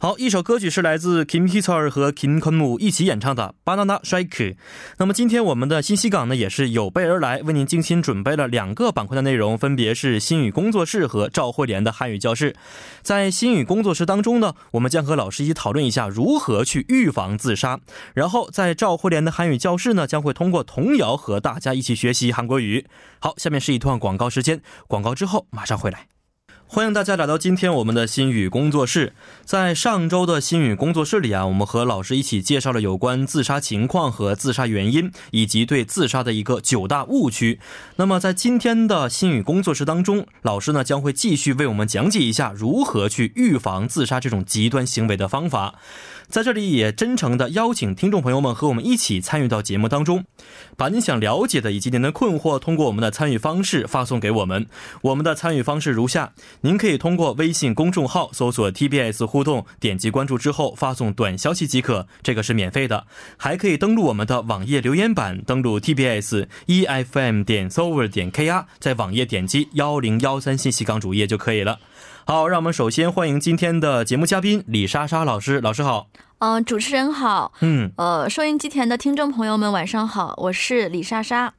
好，一首歌曲是来自 Kim Hee-cheol 和 Kim Kun-mu 一起演唱的《Banana Shake》。那么今天我们的新西港呢，也是有备而来，为您精心准备了两个板块的内容，分别是新语工作室和赵慧莲的汉语教室。在新语工作室当中呢，我们将和老师一起讨论一下如何去预防自杀。然后在赵慧莲的汉语教室呢，将会通过童谣和大家一起学习韩国语。好，下面是一段广告时间，广告之后马上回来。欢迎大家来到今天我们的心语工作室。在上周的心语工作室里啊，我们和老师一起介绍了有关自杀情况和自杀原因，以及对自杀的一个九大误区。那么在今天的心语工作室当中，老师呢将会继续为我们讲解一下如何去预防自杀这种极端行为的方法。在这里也真诚的邀请听众朋友们和我们一起参与到节目当中，把您想了解的以及您的困惑通过我们的参与方式发送给我们。我们的参与方式如下：您可以通过微信公众号搜索 TBS 互动，点击关注之后发送短消息即可，这个是免费的。还可以登录我们的网页留言板，登录 TBS EFM 点 s o v e r 点 KR，在网页点击幺零幺三信息港主页就可以了。好，让我们首先欢迎今天的节目嘉宾李莎莎老师。老师好。嗯，主持人好。嗯，呃，收音机前的听众朋友们晚上好，我是李莎莎。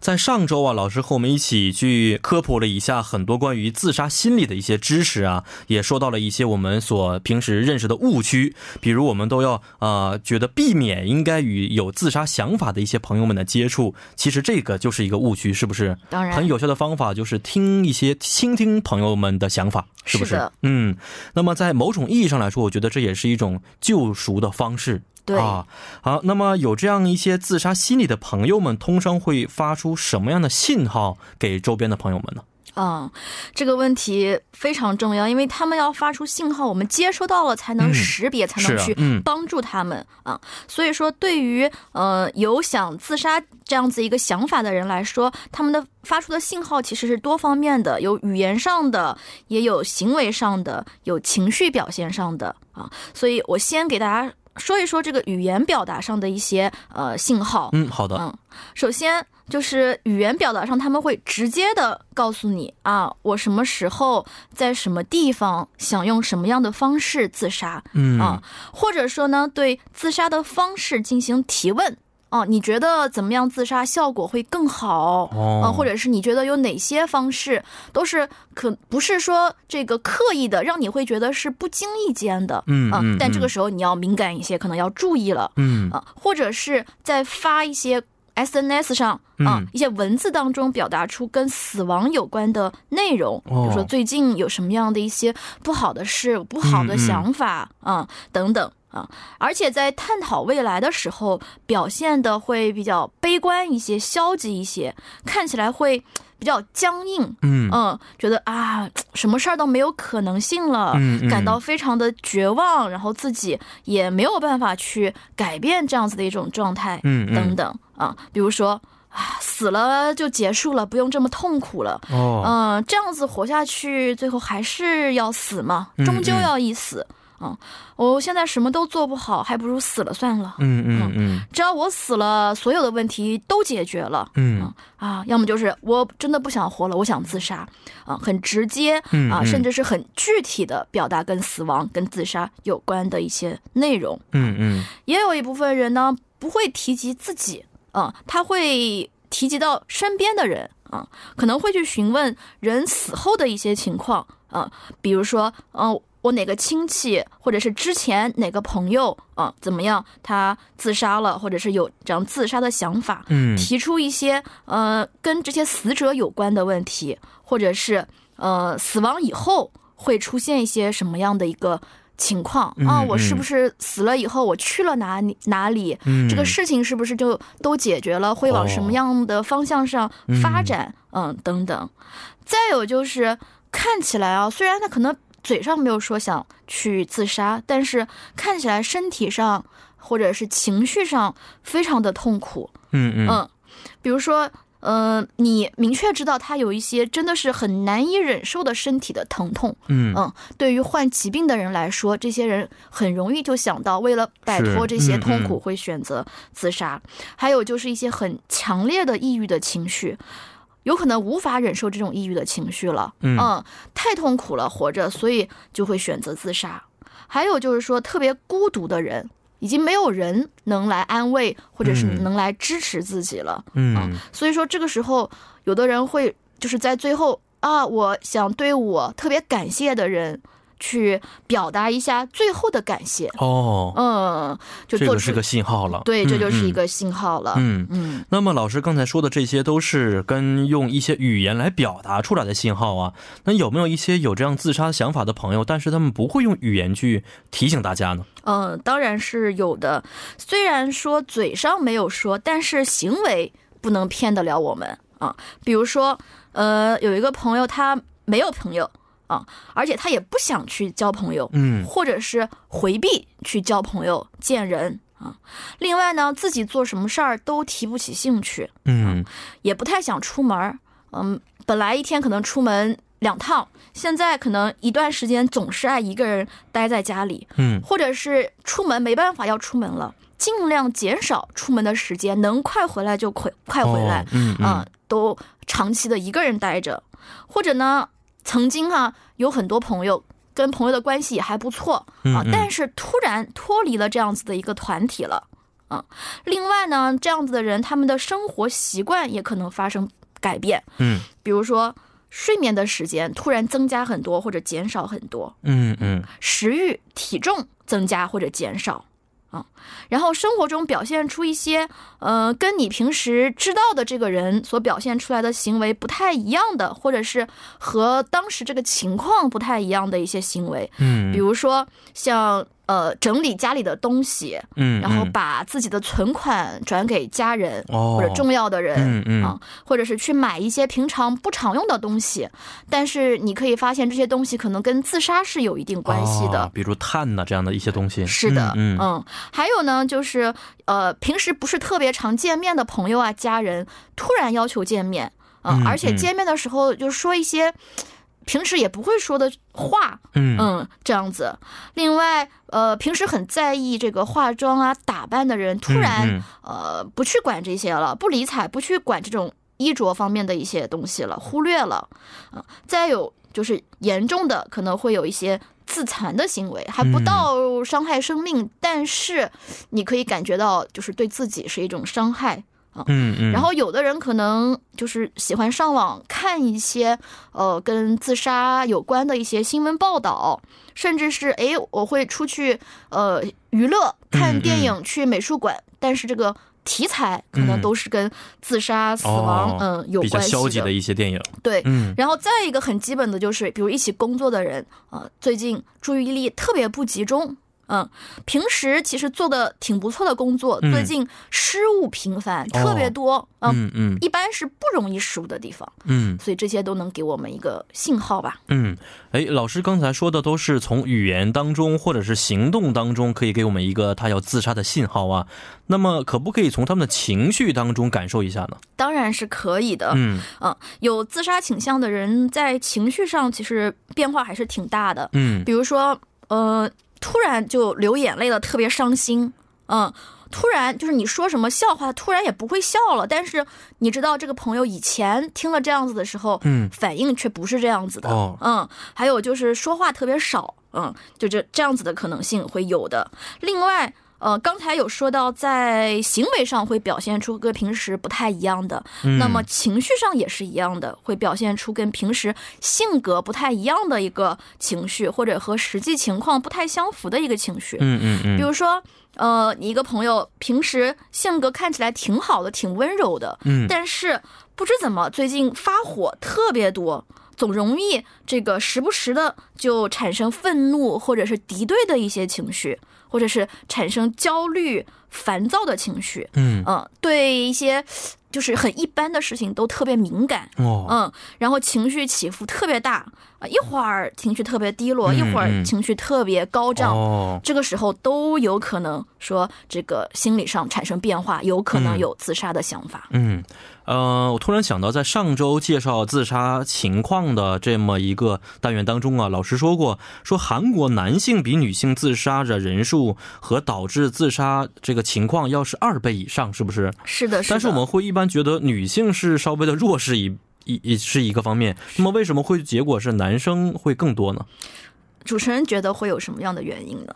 在上周啊，老师和我们一起去科普了一下很多关于自杀心理的一些知识啊，也说到了一些我们所平时认识的误区，比如我们都要呃觉得避免应该与有自杀想法的一些朋友们的接触，其实这个就是一个误区，是不是？当然，很有效的方法就是听一些倾听朋友们的想法，是不是？嗯，那么在某种意义上来说，我觉得这也是一种救赎的方式。对啊，好，那么有这样一些自杀心理的朋友们，通常会发出什么样的信号给周边的朋友们呢？嗯，这个问题非常重要，因为他们要发出信号，我们接收到了才能识别，才能去帮助他们啊。所以说，对于呃有想自杀这样子一个想法的人来说，他们的发出的信号其实是多方面的，有语言上的，也有行为上的，有情绪表现上的啊。所以我先给大家。说一说这个语言表达上的一些呃信号。嗯，好的。嗯，首先就是语言表达上，他们会直接的告诉你啊，我什么时候在什么地方想用什么样的方式自杀。嗯啊，或者说呢，对自杀的方式进行提问。哦，你觉得怎么样自杀效果会更好？哦，或者是你觉得有哪些方式都是可不是说这个刻意的，让你会觉得是不经意间的，嗯啊，但这个时候你要敏感一些，可能要注意了，嗯。啊，或者是在发一些 SNS 上啊一些文字当中表达出跟死亡有关的内容，比如说最近有什么样的一些不好的事、不好的想法啊等等。啊，而且在探讨未来的时候，表现的会比较悲观一些、消极一些，看起来会比较僵硬。嗯嗯，觉得啊，什么事儿都没有可能性了，感到非常的绝望，然后自己也没有办法去改变这样子的一种状态。嗯等等啊，比如说啊，死了就结束了，不用这么痛苦了。哦，嗯，这样子活下去，最后还是要死嘛，终究要一死。嗯，我现在什么都做不好，还不如死了算了。嗯嗯嗯，只要我死了，所有的问题都解决了。嗯啊，要么就是我真的不想活了，我想自杀。啊，很直接啊，甚至是很具体的表达跟死亡、跟自杀有关的一些内容。嗯嗯，也有一部分人呢，不会提及自己，啊，他会提及到身边的人，啊，可能会去询问人死后的一些情况，啊，比如说，嗯。我哪个亲戚，或者是之前哪个朋友啊，怎么样？他自杀了，或者是有这样自杀的想法，嗯，提出一些呃跟这些死者有关的问题，或者是呃死亡以后会出现一些什么样的一个情况啊？我是不是死了以后我去了哪里哪里？这个事情是不是就都解决了？会往什么样的方向上发展？嗯，等等。再有就是看起来啊，虽然他可能。嘴上没有说想去自杀，但是看起来身体上或者是情绪上非常的痛苦。嗯嗯嗯，比如说，呃，你明确知道他有一些真的是很难以忍受的身体的疼痛。嗯嗯，对于患疾病的人来说，这些人很容易就想到为了摆脱这些痛苦会选择自杀。还有就是一些很强烈的抑郁的情绪。有可能无法忍受这种抑郁的情绪了，嗯，太痛苦了，活着，所以就会选择自杀。还有就是说特别孤独的人，已经没有人能来安慰或者是能来支持自己了。嗯，所以说这个时候，有的人会就是在最后啊，我想对我特别感谢的人。去表达一下最后的感谢哦，嗯，就这个是个信号了，对，这就是一个信号了，嗯嗯。那么老师刚才说的这些都是跟用一些语言来表达出来的信号啊，那有没有一些有这样自杀想法的朋友，但是他们不会用语言去提醒大家呢？嗯，当然是有的。虽然说嘴上没有说，但是行为不能骗得了我们啊。比如说，呃，有一个朋友他没有朋友。啊，而且他也不想去交朋友，嗯，或者是回避去交朋友、见人啊。另外呢，自己做什么事儿都提不起兴趣，嗯，也不太想出门嗯，本来一天可能出门两趟，现在可能一段时间总是爱一个人待在家里，嗯，或者是出门没办法要出门了，尽量减少出门的时间，能快回来就快快回来，嗯嗯，都长期的一个人待着，或者呢。曾经哈有很多朋友，跟朋友的关系也还不错啊，但是突然脱离了这样子的一个团体了啊。另外呢，这样子的人，他们的生活习惯也可能发生改变，嗯，比如说睡眠的时间突然增加很多或者减少很多，嗯嗯，食欲、体重增加或者减少。啊，然后生活中表现出一些，呃，跟你平时知道的这个人所表现出来的行为不太一样的，或者是和当时这个情况不太一样的一些行为，嗯，比如说像。呃，整理家里的东西，嗯，然后把自己的存款转给家人或者重要的人，嗯嗯啊，或者是去买一些平常不常用的东西，但是你可以发现这些东西可能跟自杀是有一定关系的，比如碳呐这样的一些东西。是的，嗯嗯，还有呢，就是呃，平时不是特别常见面的朋友啊，家人突然要求见面，嗯，而且见面的时候就说一些。平时也不会说的话，嗯嗯，这样子。另外，呃，平时很在意这个化妆啊、打扮的人，突然呃不去管这些了，不理睬，不去管这种衣着方面的一些东西了，忽略了。啊，再有就是严重的可能会有一些自残的行为，还不到伤害生命，但是你可以感觉到就是对自己是一种伤害。嗯嗯，然后有的人可能就是喜欢上网看一些呃跟自杀有关的一些新闻报道，甚至是哎我会出去呃娱乐看电影去美术馆，但是这个题材可能都是跟自杀死亡嗯有关系的消极的。一些电影。对，嗯，然后再一个很基本的就是，比如一起工作的人啊，最近注意力特别不集中。嗯，平时其实做的挺不错的工作，最近失误频繁，特别多。嗯嗯，一般是不容易失误的地方。嗯，所以这些都能给我们一个信号吧。嗯，哎，老师刚才说的都是从语言当中或者是行动当中可以给我们一个他要自杀的信号啊。那么可不可以从他们的情绪当中感受一下呢？当然是可以的。嗯嗯，有自杀倾向的人在情绪上其实变化还是挺大的。嗯，比如说呃。突然就流眼泪了，特别伤心。嗯，突然就是你说什么笑话，突然也不会笑了。但是你知道，这个朋友以前听了这样子的时候，嗯，反应却不是这样子的。哦，嗯，还有就是说话特别少，嗯，就这这样子的可能性会有的。另外。呃，刚才有说到，在行为上会表现出跟平时不太一样的，那么情绪上也是一样的，会表现出跟平时性格不太一样的一个情绪，或者和实际情况不太相符的一个情绪。嗯嗯嗯。比如说，呃，你一个朋友平时性格看起来挺好的，挺温柔的，嗯，但是不知怎么最近发火特别多，总容易这个时不时的就产生愤怒或者是敌对的一些情绪。或者是产生焦虑、烦躁的情绪，嗯。嗯，对一些就是很一般的事情都特别敏感，哦，嗯，然后情绪起伏特别大啊，一会儿情绪特别低落，一会儿情绪特别高涨，哦，这个时候都有可能说这个心理上产生变化，有可能有自杀的想法，嗯。呃，我突然想到，在上周介绍自杀情况的这么一个单元当中啊，老师说过，说韩国男性比女性自杀的人数和导致自杀这个情况要是二倍以上，是不是？是的，是的。但是我们会一般觉得女性是稍微的弱势一一一是一个方面，那么为什么会结果是男生会更多呢？主持人觉得会有什么样的原因呢？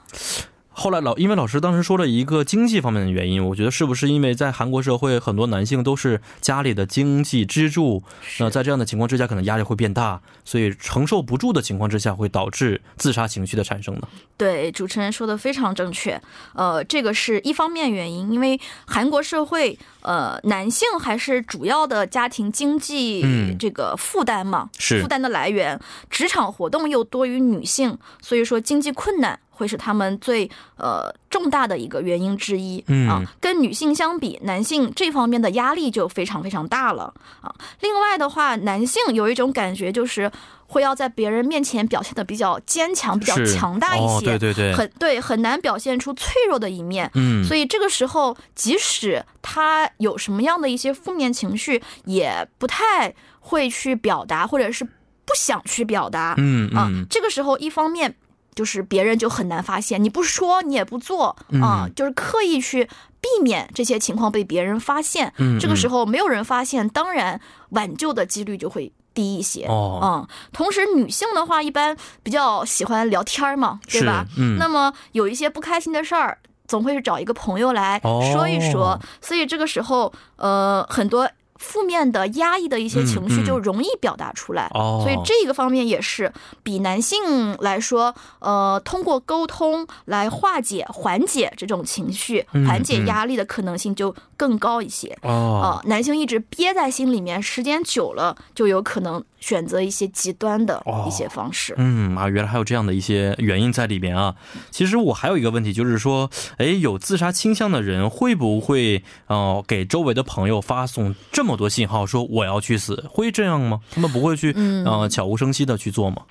后来老因为老师当时说了一个经济方面的原因，我觉得是不是因为在韩国社会很多男性都是家里的经济支柱，那在这样的情况之下，可能压力会变大，所以承受不住的情况之下，会导致自杀情绪的产生呢？对，主持人说的非常正确。呃，这个是一方面原因，因为韩国社会呃男性还是主要的家庭经济这个负担嘛，是负担的来源，职场活动又多于女性，所以说经济困难。会是他们最呃重大的一个原因之一啊，跟女性相比，男性这方面的压力就非常非常大了啊。另外的话，男性有一种感觉就是会要在别人面前表现的比较坚强、比较强大一些，对对对，很对，很难表现出脆弱的一面。嗯，所以这个时候，即使他有什么样的一些负面情绪，也不太会去表达，或者是不想去表达。嗯啊，这个时候一方面。就是别人就很难发现，你不说你也不做啊，就是刻意去避免这些情况被别人发现。嗯这个时候没有人发现，当然挽救的几率就会低一些。哦，嗯，同时女性的话一般比较喜欢聊天嘛，对吧？嗯，那么有一些不开心的事儿，总会是找一个朋友来说一说。所以这个时候，呃，很多。负面的、压抑的一些情绪就容易表达出来，所以这个方面也是比男性来说，呃，通过沟通来化解、缓解这种情绪、缓解压力的可能性就更高一些。哦，男性一直憋在心里面，时间久了就有可能。选择一些极端的一些方式，嗯啊，原来还有这样的一些原因在里边啊。其实我还有一个问题，就是说，哎，有自杀倾向的人会不会呃给周围的朋友发送这么多信号，说我要去死，会这样吗？他们不会去呃悄无声息的去做吗？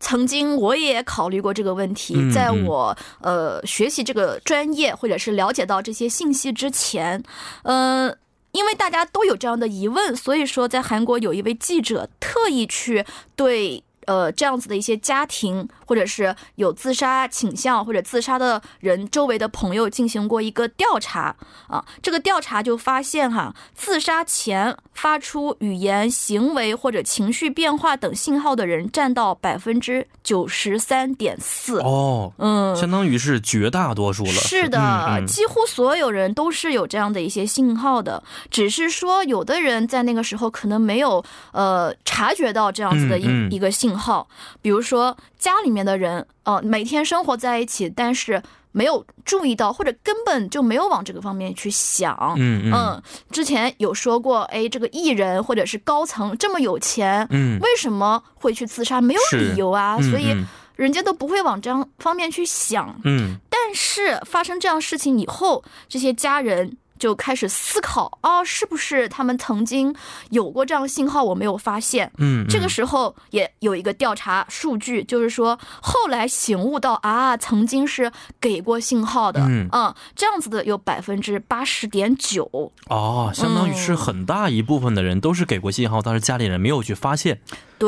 曾经我也考虑过这个问题，在我呃学习这个专业或者是了解到这些信息之前，嗯。因为大家都有这样的疑问，所以说在韩国有一位记者特意去对。呃，这样子的一些家庭，或者是有自杀倾向或者自杀的人周围的朋友进行过一个调查啊，这个调查就发现哈，自杀前发出语言、行为或者情绪变化等信号的人占到百分之九十三点四哦，嗯，相当于是绝大多数了。是的，几乎所有人都是有这样的一些信号的，只是说有的人在那个时候可能没有呃察觉到这样子的一一个信。号，比如说家里面的人，呃，每天生活在一起，但是没有注意到，或者根本就没有往这个方面去想。嗯嗯。之前有说过，哎，这个艺人或者是高层这么有钱，嗯，为什么会去自杀？没有理由啊，所以人家都不会往这样方面去想。嗯。但是发生这样事情以后，这些家人。就开始思考啊，是不是他们曾经有过这样信号，我没有发现。嗯，这个时候也有一个调查数据，就是说后来醒悟到啊，曾经是给过信号的。嗯，这样子的有百分之八十点九。哦，相当于是很大一部分的人都是给过信号，但是家里人没有去发现。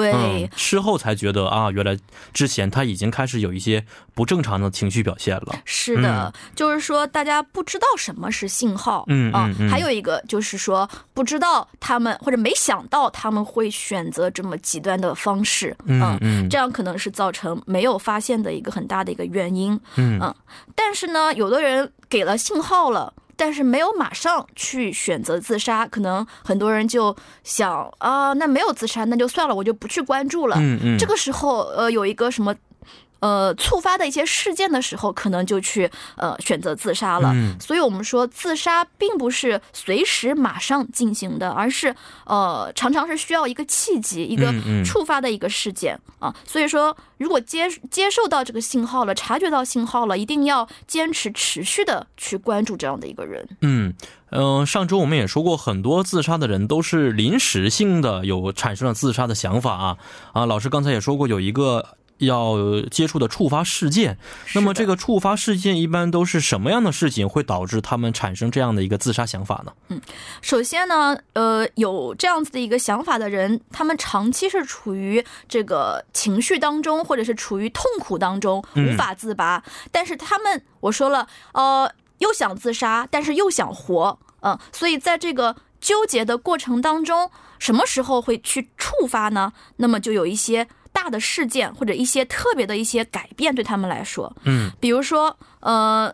对，事后才觉得啊，原来之前他已经开始有一些不正常的情绪表现了。是的，就是说大家不知道什么是信号。嗯啊，还有一个就是说，不知道他们或者没想到他们会选择这么极端的方式，嗯嗯，这样可能是造成没有发现的一个很大的一个原因，嗯嗯，但是呢，有的人给了信号了，但是没有马上去选择自杀，可能很多人就想啊，那没有自杀，那就算了，我就不去关注了，嗯嗯，这个时候呃，有一个什么。呃，触发的一些事件的时候，可能就去呃选择自杀了。所以，我们说自杀并不是随时马上进行的，而是呃常常是需要一个契机，一个触发的一个事件啊。所以说，如果接接受到这个信号了，察觉到信号了，一定要坚持持续的去关注这样的一个人。嗯嗯，上周我们也说过，很多自杀的人都是临时性的有产生了自杀的想法啊啊。老师刚才也说过，有一个。要接触的触发事件，那么这个触发事件一般都是什么样的事情会导致他们产生这样的一个自杀想法呢？嗯，首先呢，呃，有这样子的一个想法的人，他们长期是处于这个情绪当中，或者是处于痛苦当中，无法自拔。但是他们，我说了，呃，又想自杀，但是又想活，嗯，所以在这个纠结的过程当中，什么时候会去触发呢？那么就有一些。大的事件或者一些特别的一些改变，对他们来说，嗯，比如说，呃，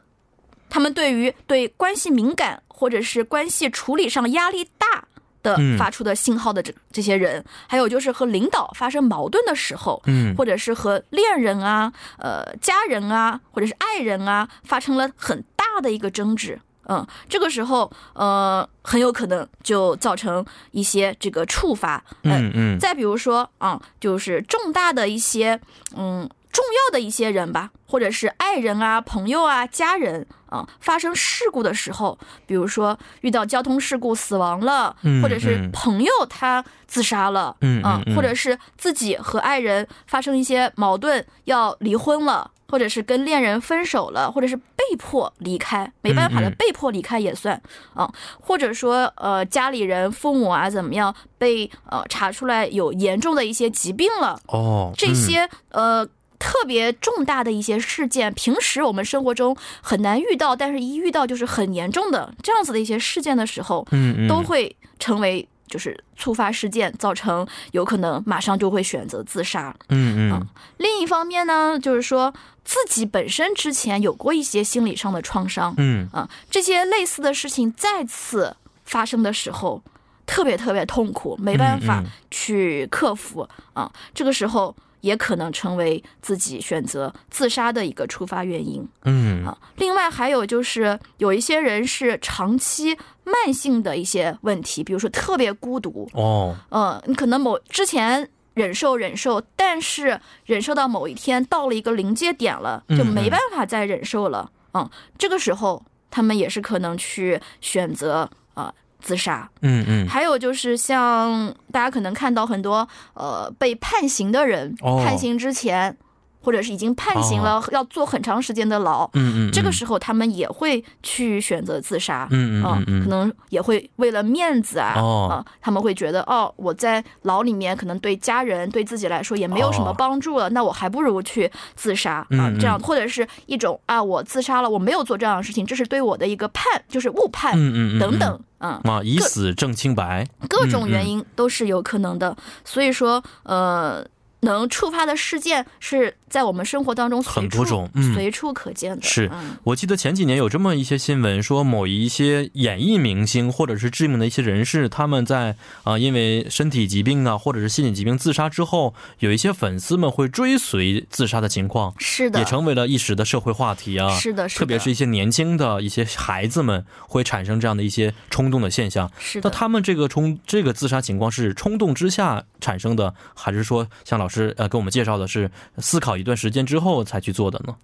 他们对于对关系敏感或者是关系处理上压力大的发出的信号的这这些人，还有就是和领导发生矛盾的时候，嗯，或者是和恋人啊、呃家人啊，或者是爱人啊，发生了很大的一个争执。嗯，这个时候，呃，很有可能就造成一些这个触发。嗯嗯。再比如说啊，就是重大的一些，嗯，重要的一些人吧，或者是爱人啊、朋友啊、家人啊，发生事故的时候，比如说遇到交通事故死亡了，或者是朋友他自杀了，嗯嗯，或者是自己和爱人发生一些矛盾要离婚了。或者是跟恋人分手了，或者是被迫离开，没办法的被迫离开也算啊。或者说，呃，家里人、父母啊，怎么样被呃查出来有严重的一些疾病了哦，这些呃特别重大的一些事件，平时我们生活中很难遇到，但是一遇到就是很严重的这样子的一些事件的时候，嗯嗯，都会成为。就是触发事件，造成有可能马上就会选择自杀。嗯嗯。另一方面呢，就是说自己本身之前有过一些心理上的创伤。嗯啊，这些类似的事情再次发生的时候，特别特别痛苦，没办法去克服啊。这个时候。也可能成为自己选择自杀的一个触发原因。嗯啊，另外还有就是有一些人是长期慢性的一些问题，比如说特别孤独。哦，嗯，你可能某之前忍受忍受，但是忍受到某一天到了一个临界点了，就没办法再忍受了。嗯，这个时候他们也是可能去选择啊。自杀，嗯嗯，还有就是像大家可能看到很多呃被判刑的人，判刑之前。或者是已经判刑了，要坐很长时间的牢，嗯嗯，这个时候他们也会去选择自杀，嗯嗯嗯，可能也会为了面子啊，啊，他们会觉得哦，我在牢里面可能对家人对自己来说也没有什么帮助了，那我还不如去自杀啊，这样。或者是一种啊，我自杀了，我没有做这样的事情，这是对我的一个判，就是误判，嗯嗯嗯等等，啊，以死证清白，各种原因都是有可能的，所以说呃。能触发的事件是在我们生活当中很多种，随处可见的。是我记得前几年有这么一些新闻，说某一些演艺明星或者是知名的一些人士，他们在啊因为身体疾病啊或者是心理疾病自杀之后，有一些粉丝们会追随自杀的情况，是的，也成为了一时的社会话题啊。是的，是的，特别是一些年轻的一些孩子们会产生这样的一些冲动的现象。是的，那他们这个冲这个自杀情况是冲动之下产生的，还是说像老师呃，给我们介绍的是思考一段时间之后才去做的呢？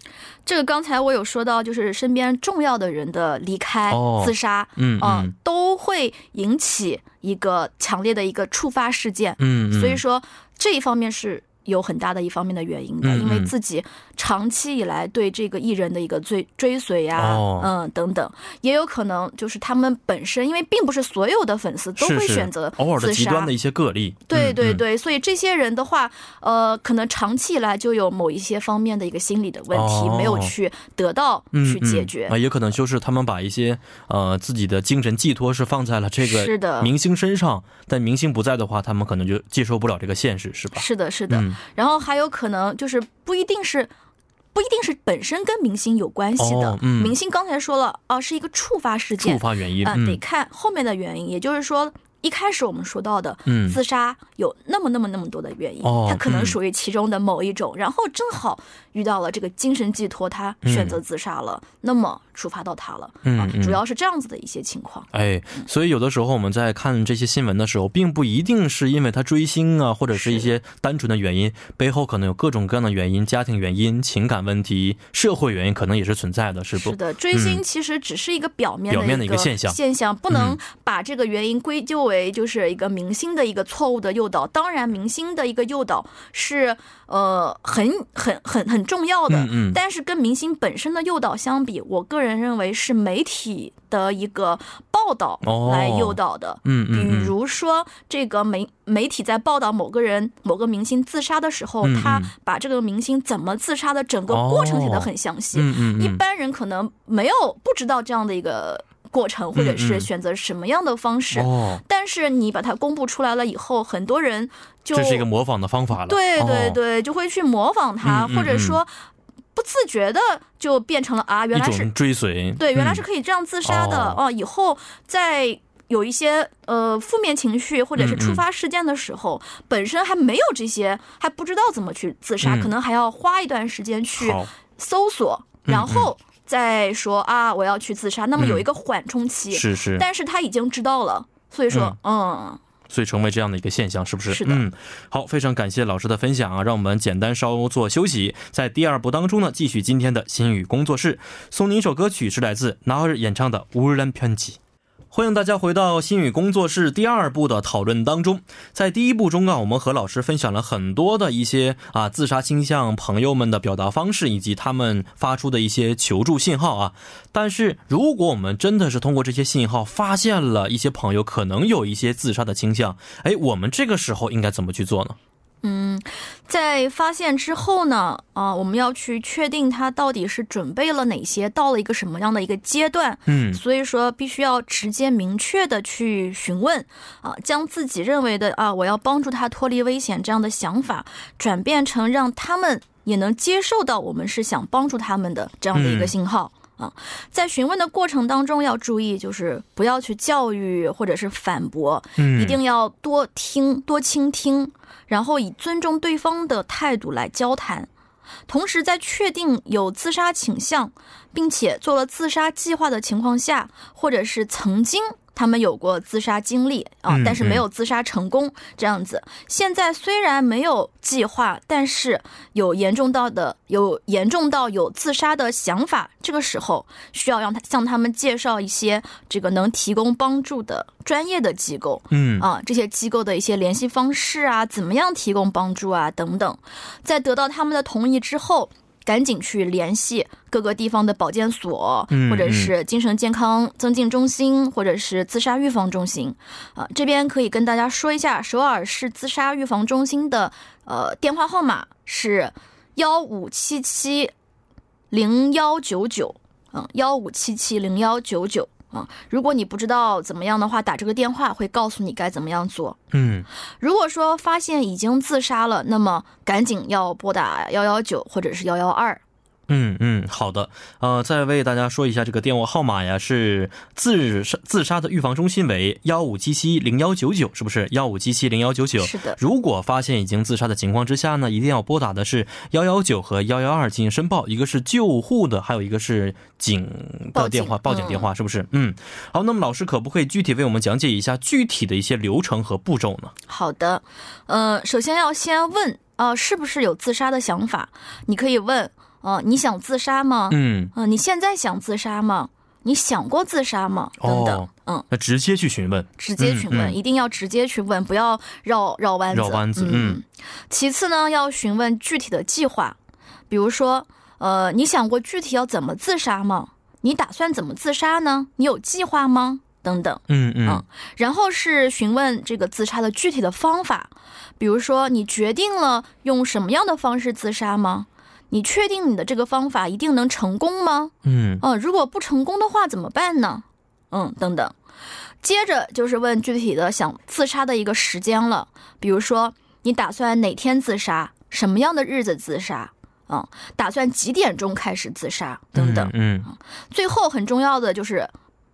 这个刚才我有说到，就是身边重要的人的离开、自杀，嗯嗯，都会引起一个强烈的一个触发事件。嗯，所以说这一方面是。有很大的一方面的原因的，因为自己长期以来对这个艺人的一个追追随呀，嗯等等，也有可能就是他们本身，因为并不是所有的粉丝都会选择偶尔的极端的一些个例，对对对，所以这些人的话，呃，可能长期以来就有某一些方面的一个心理的问题没有去得到去解决啊，也可能就是他们把一些呃自己的精神寄托是放在了这个明星身上，但明星不在的话，他们可能就接受不了这个现实，是吧？是的，是的。然后还有可能就是不一定是，不一定是本身跟明星有关系的。明星刚才说了，啊，是一个触发事件，触发原因啊，得看后面的原因。也就是说。一开始我们说到的，嗯，自杀有那么那么那么多的原因，它可能属于其中的某一种，然后正好遇到了这个精神寄托，他选择自杀了，那么触发到他了，嗯，主要是这样子的一些情况。哎，所以有的时候我们在看这些新闻的时候，并不一定是因为他追星啊，或者是一些单纯的原因，背后可能有各种各样的原因，家庭原因、情感问题、社会原因，可能也是存在的，是不？是的，追星其实只是一个表面表面的一个现象，现象不能把这个原因归咎。为就是一个明星的一个错误的诱导，当然明星的一个诱导是呃很很很很重要的，嗯，但是跟明星本身的诱导相比，我个人认为是媒体的一个报道来诱导的，嗯嗯，比如说这个媒媒体在报道某个人某个明星自杀的时候，他把这个明星怎么自杀的整个过程写得很详细，嗯嗯，一般人可能没有不知道这样的一个。过程，或者是选择什么样的方式。哦，但是你把它公布出来了以后，很多人就这是一个模仿的方法了。对对哦。对，就会去模仿他，或者说不自觉的就变成了啊，原来是追随。对，原来嗯。是可以这样自杀的哦。哦、以后在有一些呃负面情绪或者是触发事件的时候，本身还没有这些，还不知道怎么去自杀，嗯。可能还要花一段时间去，搜索，嗯然后再说啊，我要去自杀。那么有一个缓冲期，是是，但是他已经知道了，所以说，嗯所以成为这样的一个现象，是不是？是的嗯，好，非常感谢老师的分享啊，让我们简单稍作休息，在第二部当中呢，继续今天的心语工作室，送您一首歌曲，是来自 n 尔演唱的《无人편지》。欢迎大家回到心语工作室第二部的讨论当中。在第一部中啊，我们和老师分享了很多的一些啊自杀倾向朋友们的表达方式，以及他们发出的一些求助信号啊。但是，如果我们真的是通过这些信号发现了一些朋友可能有一些自杀的倾向，哎，我们这个时候应该怎么去做呢？嗯，在发现之后呢，啊、我们要去确定他到底是准备了哪些，到了一个什么样的一个阶段。嗯所以说，必须要直接明确的去询问啊，将自己认为的啊，我要帮助他脱离危险这样的想法，转变成让他们也能接受到我们是想帮助他们的这样的一个信号。啊，在询问的过程当中要注意，就是不要去教育或者是反驳，嗯一定要多听、多倾听，然后以尊重对方的态度来交谈。同时，在确定有自杀倾向，并且做了自杀计划的情况下，或者是曾经他们有过自杀经历啊嗯，但是没有自杀成功这样子。现在虽然没有计划，但是有严重到的有严重到有自杀的想法，这个时候需要让他向他们介绍一些这个能提供帮助的专业的机构。嗯啊，这些机构的一些联系方式啊，怎么样提供帮助啊，等等，在得到他们的同意之后。赶紧去联系各个地方的保健所，嗯或者是精神健康增进中心，或者是自杀预防中心。啊，这边可以跟大家说一下，首尔市自杀预防中心的呃电话号码是幺五七七零幺九九，嗯，幺五七七零幺九九。啊，如果你不知道怎么样的话，打这个电话会告诉你该怎么样做。嗯如果说发现已经自杀了，那么赶紧要拨打幺幺九或者是幺幺二。嗯嗯，好的，呃，再为大家说一下这个电话号码呀，是自杀自杀的预防中心为幺五七七零幺九九，是不是？幺五七七零幺九九。是的如果发现已经自杀的情况之下呢，一定要拨打的是幺幺九和幺幺二进行申报，一个是救护的，还有一个是警的电话，报报警警电话，是不是？嗯，好，那么老师可不可以具体为我们讲解一下具体的一些流程和步骤呢？好的，呃，首先要先问，呃，是不是有自杀的想法？你可以问，呃，你想自杀吗？嗯，呃，你现在想自杀吗？你想过自杀吗？等等，哦嗯，那直接去询问。直接询问，嗯嗯一定要直接去问，不要绕绕弯子。绕弯子嗯其次呢，要询问具体的计划，比如说，呃，你想过具体要怎么自杀吗？你打算怎么自杀呢？你有计划吗？等等。嗯嗯嗯然后是询问这个自杀的具体的方法，比如说你决定了用什么样的方式自杀吗？你确定你的这个方法一定能成功吗？嗯嗯，如果不成功的话怎么办呢？嗯，等等。接着就是问具体的想自杀的一个时间了，比如说你打算哪天自杀，什么样的日子自杀，嗯，打算几点钟开始自杀等等。嗯最后很重要的就是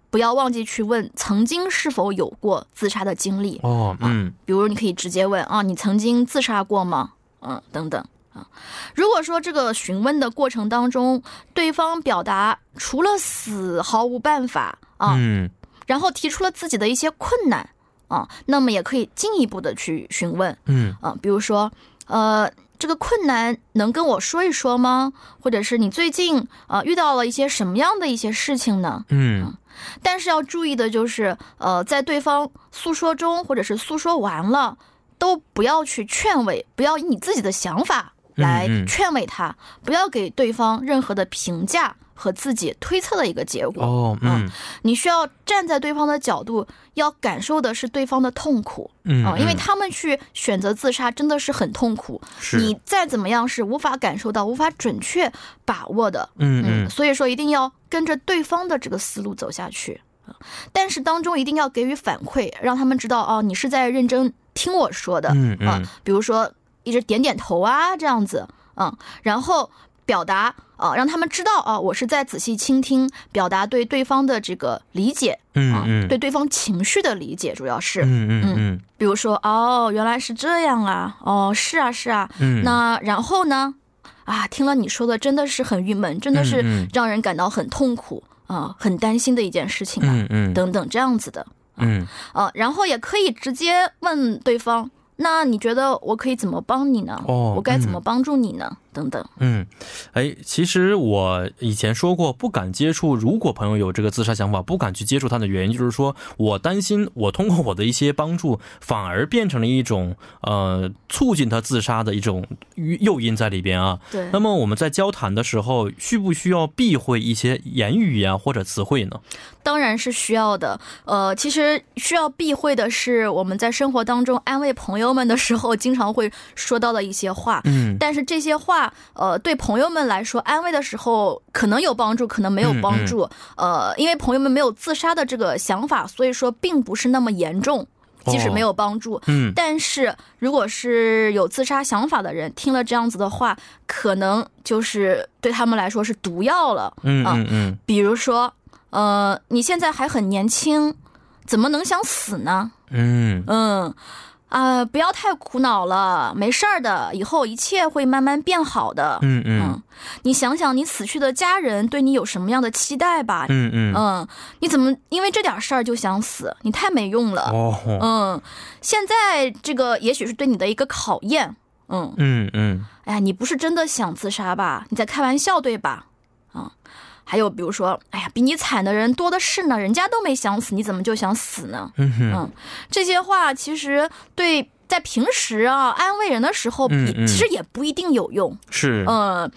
不要忘记去问曾经是否有过自杀的经历，哦嗯比如你可以直接问啊，你曾经自杀过吗？嗯，等等啊。如果说这个询问的过程当中，对方表达除了死毫无办法啊，嗯然后提出了自己的一些困难啊，那么也可以进一步的去询问嗯啊，比如说呃。这个困难能跟我说一说吗？或者是你最近呃遇到了一些什么样的一些事情呢？嗯但是要注意的就是，呃，在对方诉说中或者是诉说完了，都不要去劝慰，不要以你自己的想法来劝慰他，不要给对方任何的评价和自己推测的一个结果。哦嗯你需要站在对方的角度，要感受的是对方的痛苦嗯啊、因为他们去选择自杀真的是很痛苦，是你再怎么样是无法感受到、无法准确把握的。嗯嗯所以说一定要跟着对方的这个思路走下去。但是当中一定要给予反馈，让他们知道哦，你是在认真听我说的，嗯嗯，比如说一直点点头啊，这样子，嗯，然后表达啊，让他们知道啊，我是在仔细倾听，表达对对方的这个理解，嗯嗯，对对方情绪的理解，主要是，嗯嗯嗯，比如说哦，原来是这样啊，哦，是啊是啊，嗯，那然后呢，啊，听了你说的真的是很郁闷，真的是让人感到很痛苦。啊，很担心的一件事情啊，嗯嗯，等等这样子的，嗯，啊，然后也可以直接问对方，那你觉得我可以怎么帮你呢？哦，我该怎么帮助你呢？等等，嗯，哎，其实我以前说过，不敢接触。如果朋友有这个自杀想法，不敢去接触他的原因，就是说我担心，我通过我的一些帮助，反而变成了一种呃促进他自杀的一种诱因在里边啊。对。那么我们在交谈的时候，需不需要避讳一些言语呀或者词汇呢？当然是需要的。呃，其实需要避讳的是我们在生活当中安慰朋友们的时候，经常会说到的一些话。嗯。但是这些话。呃，对朋友们来说，安慰的时候可能有帮助，可能没有帮助。呃，因为朋友们没有自杀的这个想法，所以说并不是那么严重，即使没有帮助。嗯，但是如果是有自杀想法的人，听了这样子的话，可能就是对他们来说是毒药了。嗯嗯嗯，比如说，呃，你现在还很年轻，怎么能想死呢？嗯嗯。啊，不要太苦恼了，没事儿的，以后一切会慢慢变好的。嗯嗯，你想想，你死去的家人对你有什么样的期待吧？嗯嗯嗯，你怎么因为这点事儿就想死？你太没用了。哦，嗯，现在这个也许是对你的一个考验。嗯嗯嗯，哎呀，你不是真的想自杀吧？你在开玩笑对吧？啊。还有比如说，哎呀，比你惨的人多的是呢，人家都没想死，你怎么就想死呢？嗯这些话其实对在平时啊安慰人的时候，其实也不一定有用。是，嗯。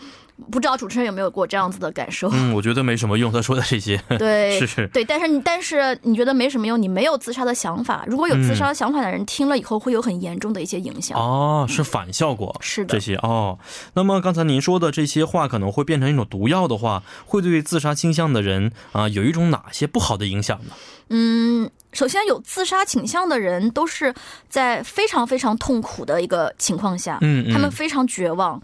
不知道主持人有没有过这样子的感受？嗯，我觉得没什么用。他说的这些，对，是，对，但是你，但是你觉得没什么用，你没有自杀的想法。如果有自杀想法的人听了以后，会有很严重的一些影响。哦，是反效果，是的，这些哦。那么刚才您说的这些话可能会变成一种毒药的话，会对自杀倾向的人啊有一种哪些不好的影响呢？嗯，首先有自杀倾向的人都是在非常非常痛苦的一个情况下，嗯，他们非常绝望。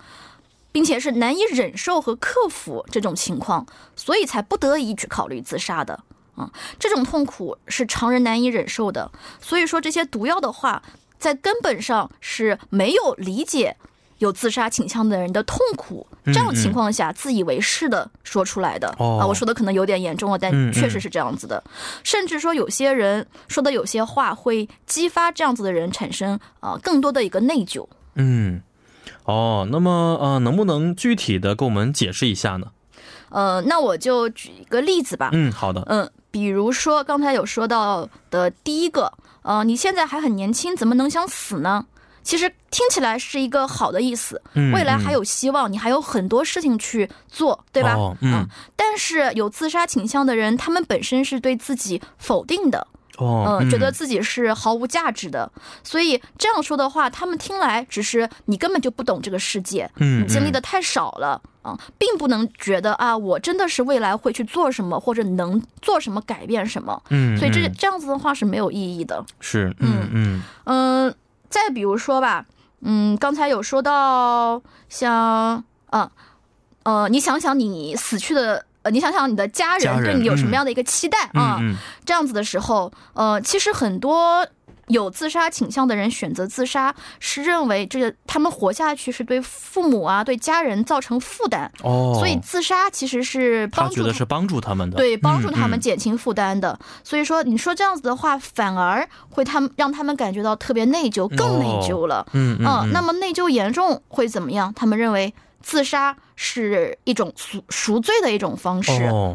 并且是难以忍受和克服这种情况，所以才不得已去考虑自杀的啊。这种痛苦是常人难以忍受的，所以说这些毒药的话，在根本上是没有理解有自杀倾向的人的痛苦，这样情况下自以为是的说出来的啊。我说的可能有点严重了，但确实是这样子的。甚至说有些人说的有些话会激发这样子的人产生啊更多的一个内疚。嗯。哦，那么呃，能不能具体的给我们解释一下呢？呃，那我就举一个例子吧。嗯，好的。嗯，比如说刚才有说到的第一个，呃，你现在还很年轻，怎么能想死呢？其实听起来是一个好的意思，未来还有希望，你还有很多事情去做，对吧？嗯。但是有自杀倾向的人，他们本身是对自己否定的。哦，嗯，觉得自己是毫无价值的，所以这样说的话，他们听来只是你根本就不懂这个世界，嗯，你经历的太少了啊，并不能觉得啊，我真的是未来会去做什么或者能做什么改变什么，嗯，所以这这样子的话是没有意义的，是，嗯嗯。嗯，再比如说吧，嗯，刚才有说到像啊呃，你想想你死去的。呃，你想想你的家人对你有什么样的一个期待啊？这样子的时候，呃，其实很多有自杀倾向的人选择自杀，是认为这个他们活下去是对父母啊、对家人造成负担哦，所以自杀其实是帮助，觉得是帮助他们的，对，帮助他们减轻负担的。所以说，你说这样子的话，反而会他们让他们感觉到特别内疚，更内疚了。嗯嗯，那么内疚严重会怎么样？他们认为。自杀是一种赎赎罪的一种方式，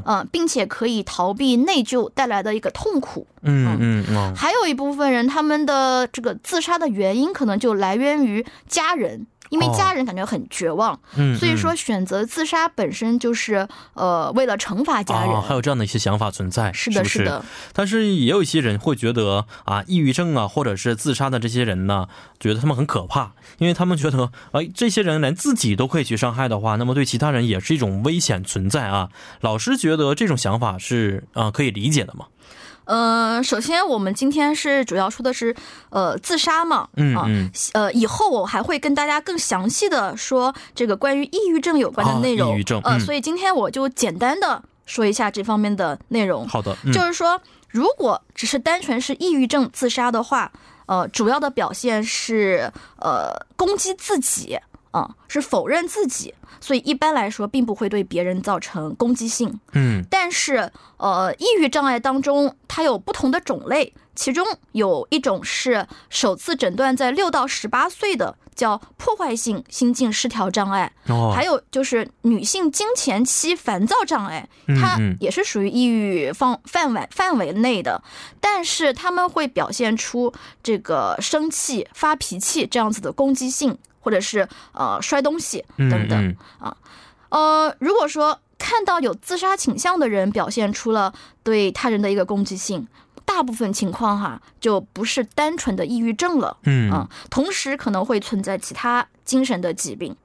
嗯，并且可以逃避内疚带来的一个痛苦。嗯嗯嗯。还有一部分人，他们的这个自杀的原因可能就来源于家人因为家人感觉很绝望，嗯，所以说选择自杀本身就是呃为了惩罚家人，还有这样的一些想法存在，是的，是的。但是也有一些人会觉得啊，抑郁症啊，或者是自杀的这些人呢，觉得他们很可怕，因为他们觉得，哎，这些人连自己都可以去伤害的话，那么对其他人也是一种危险存在啊。老师觉得这种想法是啊可以理解的吗？呃，首先我们今天是主要说的是，呃，自杀嘛，嗯嗯，呃，以后我还会跟大家更详细的说这个关于抑郁症有关的内容，抑郁症，呃，所以今天我就简单的说一下这方面的内容。好的，就是说，如果只是单纯是抑郁症自杀的话，呃，主要的表现是呃攻击自己，啊，是否认自己。所以一般来说，并不会对别人造成攻击性。嗯，但是，呃，抑郁障碍当中它有不同的种类，其中有一种是首次诊断在六到十八岁的，叫破坏性心境失调障碍。哦，还有就是女性经前期烦躁障碍，它也是属于抑郁方范围范围内的，但是他们会表现出这个生气、发脾气这样子的攻击性。或者是呃摔东西等等啊，呃，如果说看到有自杀倾向的人表现出了对他人的一个攻击性，大部分情况哈就不是单纯的抑郁症了，嗯啊，同时可能会存在其他精神的疾病。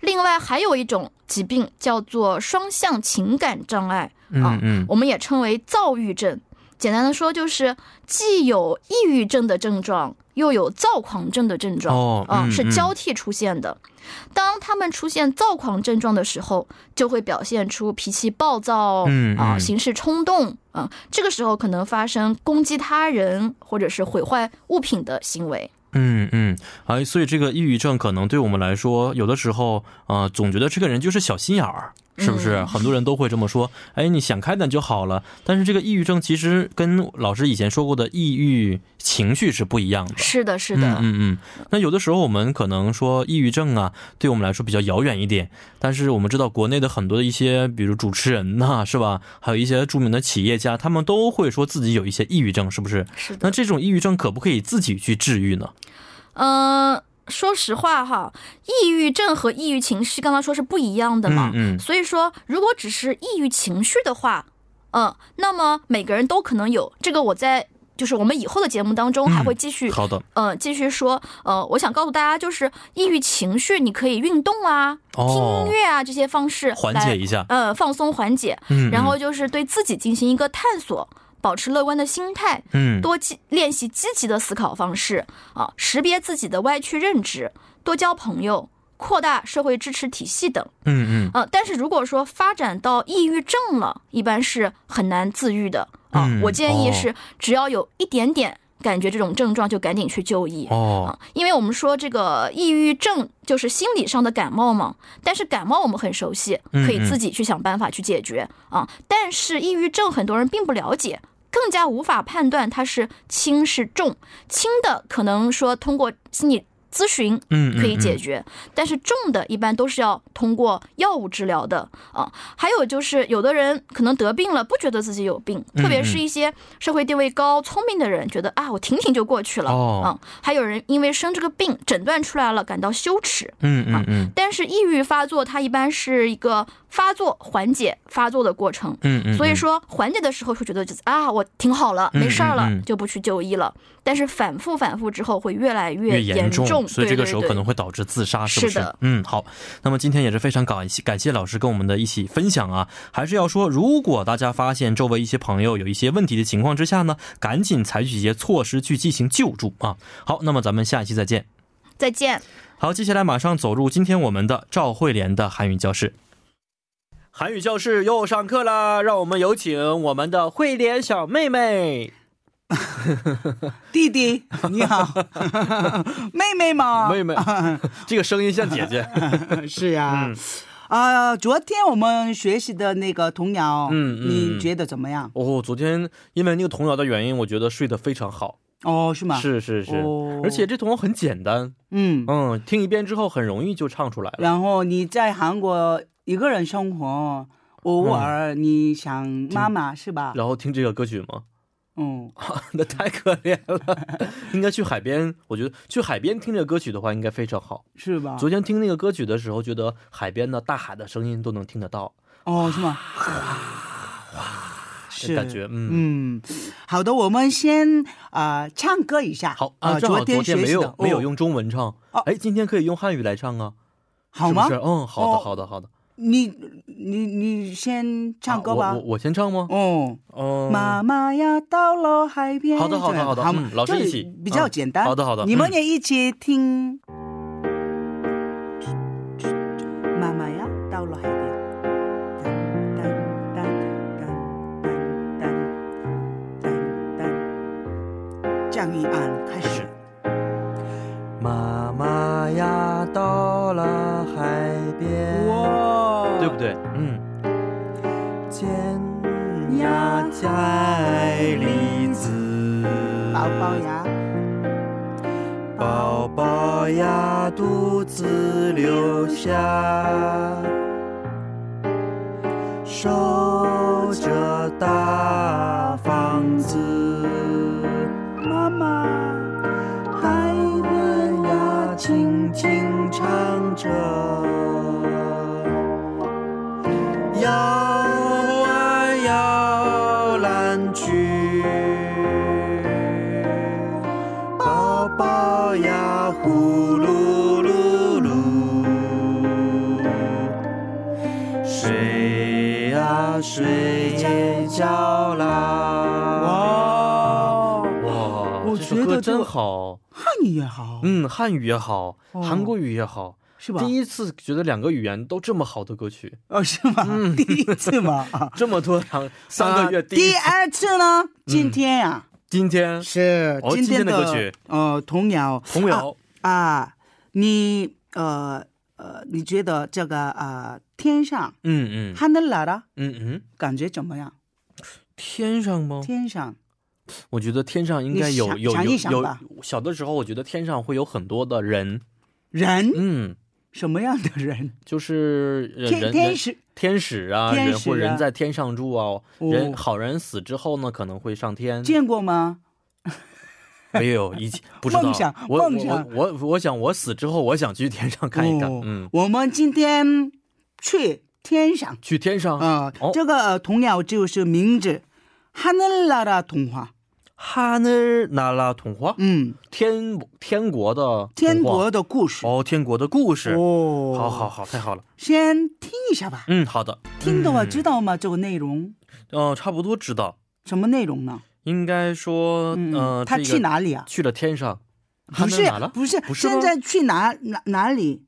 另外还有一种疾病叫做双向情感障碍啊，我们也称为躁郁症。简单的说就是既有抑郁症的症状。又有躁狂症的症状，啊，是交替出现的。当他们出现躁狂症状的时候，就会表现出脾气暴躁，啊，行事冲动，啊，这个时候可能发生攻击他人或者是毁坏物品的行为。嗯嗯，哎，所以这个抑郁症可能对我们来说，有的时候啊，总觉得这个人就是小心眼儿。是不是很多人都会这么说？哎，你想开点就好了。但是这个抑郁症其实跟老师以前说过的抑郁情绪是不一样的。是的，是的。嗯嗯。那有的时候我们可能说抑郁症啊，对我们来说比较遥远一点。但是我们知道国内的很多的一些，比如主持人呐，是吧？还有一些著名的企业家，他们都会说自己有一些抑郁症，是不是？是的。那这种抑郁症可不可以自己去治愈呢？嗯。说实话哈，抑郁症和抑郁情绪刚刚说是不一样的嘛，嗯，所以说如果只是抑郁情绪的话，嗯，那么每个人都可能有这个。我在就是我们以后的节目当中还会继续好的，嗯，继续说。呃，我想告诉大家，就是抑郁情绪，你可以运动啊，听音乐啊这些方式缓解一下，呃，放松缓解，嗯，然后就是对自己进行一个探索。保持乐观的心态，嗯，多积练习积极的思考方式啊，识别自己的歪曲认知，多交朋友，扩大社会支持体系等，嗯嗯，呃，但是如果说发展到抑郁症了，一般是很难自愈的啊。我建议是，只要有一点点。感觉这种症状就赶紧去就医哦，因为我们说这个抑郁症就是心理上的感冒嘛。但是感冒我们很熟悉，可以自己去想办法去解决啊。但是抑郁症很多人并不了解，更加无法判断它是轻是重。轻的可能说通过心理。咨询，嗯，可以解决，但是重的一般都是要通过药物治疗的啊。还有就是，有的人可能得病了，不觉得自己有病，特别是一些社会地位高、聪明的人，觉得啊，我挺挺就过去了啊。还有人因为生这个病诊断出来了，感到羞耻，嗯嗯嗯。但是抑郁发作，它一般是一个。发作缓解发作的过程，嗯嗯，所以说缓解的时候会觉得就是啊，我挺好了，没事儿了，就不去就医了。但是反复反复之后会越来越严重，所以这个时候可能会导致自杀，是不是？嗯，好。那么今天也是非常感谢感谢老师跟我们的一起分享啊，还是要说，如果大家发现周围一些朋友有一些问题的情况之下呢，赶紧采取一些措施去进行救助啊。好，那么咱们下一期再见，再见。好，接下来马上走入今天我们的赵慧莲的韩语教室。韩语教室又上课了，让我们有请我们的慧莲小妹妹。弟弟你好，妹妹吗？妹妹，这个声音像姐姐。是呀，啊，昨天我们学习的那个童谣，嗯嗯，你觉得怎么样？哦，昨天因为那个童谣的原因，我觉得睡得非常好。哦，是吗？是是是，而且这童谣很简单。嗯嗯，听一遍之后很容易就唱出来了。然后你在韩国。一个人生活，偶尔你想妈妈是吧？然后听这个歌曲吗？嗯，那太可怜了。应该去海边，我觉得去海边听这个歌曲的话，应该非常好。是吧？昨天听那个歌曲的时候，觉得海边的大海的声音都能听得到。哦，是吗？哇，是感觉，嗯嗯，好的，我们先啊、呃、唱歌一下。好啊，呃、正好昨天没有、哦、没有用中文唱，哎、哦，今天可以用汉语来唱啊，好吗？是是嗯，好的，好的，好的。你你你先唱歌吧。啊、我我我先唱吗？哦哦。妈妈呀，到了海边。好的，好的，好的。好，嗯，老师一起。比较简单、嗯。好的，好的。你们也一起听。妈妈呀，到了海边。降一按开始。妈妈呀，到了海边。哇，对不对？嗯。尖牙摘栗子，宝宝呀，宝宝呀，独自留下，守着大房子。妈妈，海边呀，轻轻唱着，睡觉啦。我觉得真好，汉语也好，嗯，汉语也好，哦、韩国语也好，是吧？第一次觉得两个语言都这么好的歌曲，哦，是吗？嗯、第一次吗？这么多长三个月第、呃，第二次呢？今天呀、啊？嗯，今天？是今天的歌曲，呃，童谣，童谣。啊，啊，你呃呃你觉得这个啊天上嗯嗯。还能来啊嗯嗯。感觉怎么样？天上吗？天上。我觉得天上应该有有有有小的时候我觉得天上会有很多的人。人？嗯。什么样的人？就是天天使。天使啊或人在天上住哦。人好人死之后呢可能会上天。见过吗？没有，以前 不知道。梦想，梦想，我我想，我死之后，我想去天上看一看。嗯，我们今天去天上。去天上啊！这个童谣就是名字《哈尼拉拉童话》，哈尼拉拉童话。嗯，天天国的天国的故事。哦，天国的故事。哦，好，好，好，太好了。先听一下吧。嗯，好的。听的话知道吗？这个内容？嗯，差不多知道。什么内容呢？应该说，呃，他去哪里啊？去了天上。不是，不是，不是，现在去哪哪哪里？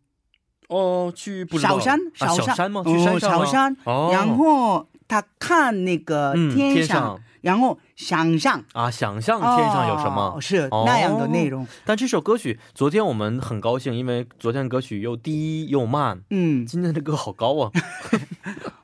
哦，去小山，小山吗？去山上。小山。哦。然后他看那个天上。然后想象啊，想象天上有什么、哦、是那样的内容、哦。但这首歌曲，昨天我们很高兴，因为昨天歌曲又低又慢。嗯，今天的歌好高啊。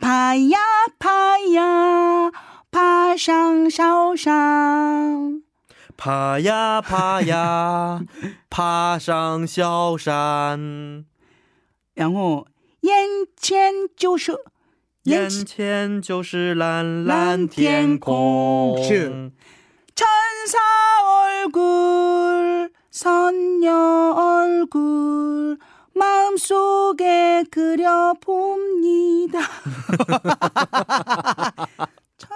파야 파야 파상샤오상 爬呀爬呀，爬上小山，然后眼前就是眼前就是蓝蓝天空。是천사 얼굴 선녀 얼굴 마음속에 그려봅니다. 천,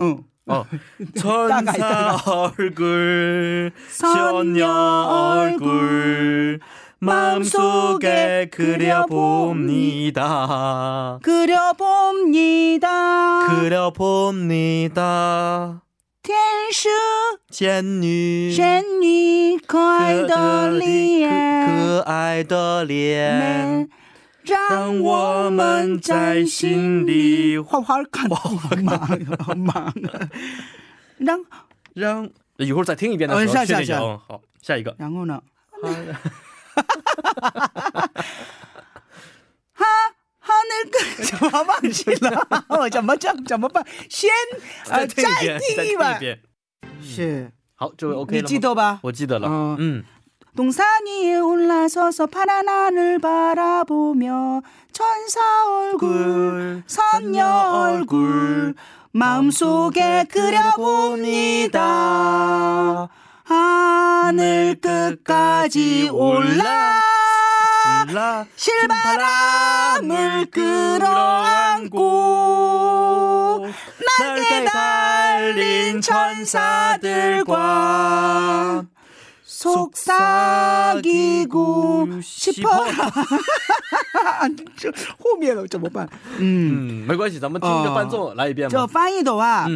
응. 어, 천사 얼굴, 선녀 얼굴, 마음속에 그려봅니다. 그려봅니다. 그려봅니다. 天使、仙女、仙女可爱的脸，可爱的脸，让我们在心里画画看，忙忙，让让一会儿再听一遍的时候确定一下。嗯，好，下一个。然后呢？ 哈哈，那个怎么忘记了？我怎么怎怎么办？先呃再听一遍。是。好，这位 OK 了你记得吧？我记得了。嗯。 동산이 올라서서 파란 하늘 바라보며 천사 얼굴, 선녀 얼굴 마음속에 그려봅니다. 하늘 끝까지 올라 실바람을 끌어안고 날개 달린 천사들과 속삭이고 싶어라. 这翻译的话，嗯，就翻译的话，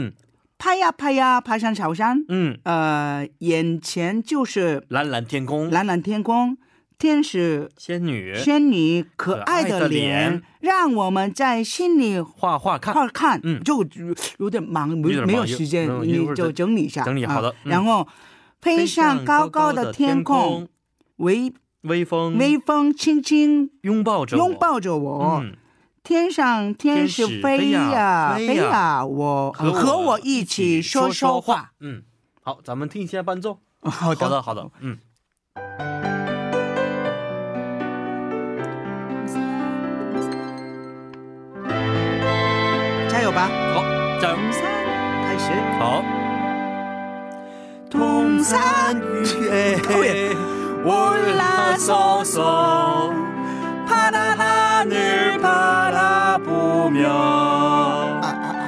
拍呀拍呀，爬上小山，嗯，呃，眼前就是蓝蓝天空，蓝蓝天空， 天使仙女，仙女可爱的脸，让我们在心里画画看，画看，嗯就有点忙，没没有时间，你就整理一下。整理好的然后配上高高的天空，微微风，微风轻轻拥抱着拥抱着我。天上天使飞呀飞呀，我和我一起说说话。嗯，好，咱们听一下伴奏。好的，好的，好的。嗯， 봐. 어, 정산 다시. 어. 동산 위에 올라서서 파란 하늘 바라보며 아, 아, 아.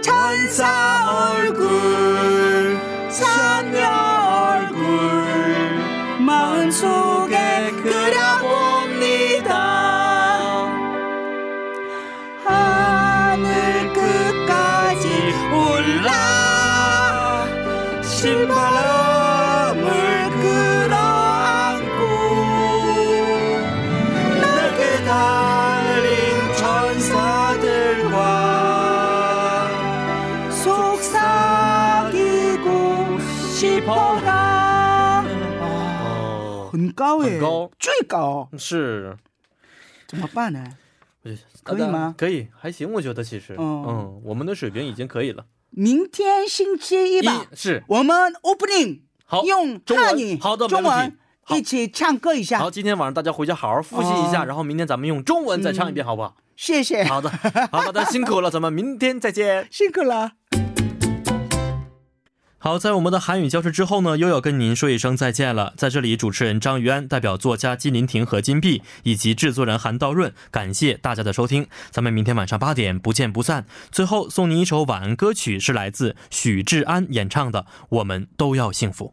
천사 얼굴 사녀 얼굴 마음속 高哎，很高，最高是，怎么办呢？可以吗？可以，还行，我觉得其实，嗯，我们的水平已经可以了。明天星期一吧，是我们 opening 好用汉语好的中文一起唱歌一下。好，今天晚上大家回家好好复习一下，然后明天咱们用中文再唱一遍，好不好？谢谢。好的，好好的，辛苦了，咱们明天再见。辛苦了。好，在我们的韩语教室之后呢，又要跟您说一声再见了。在这里，主持人张于安代表作家金林婷和金碧以及制作人韩道润，感谢大家的收听。咱们明天晚上八点不见不散。最后送您一首晚安歌曲，是来自许志安演唱的《我们都要幸福》。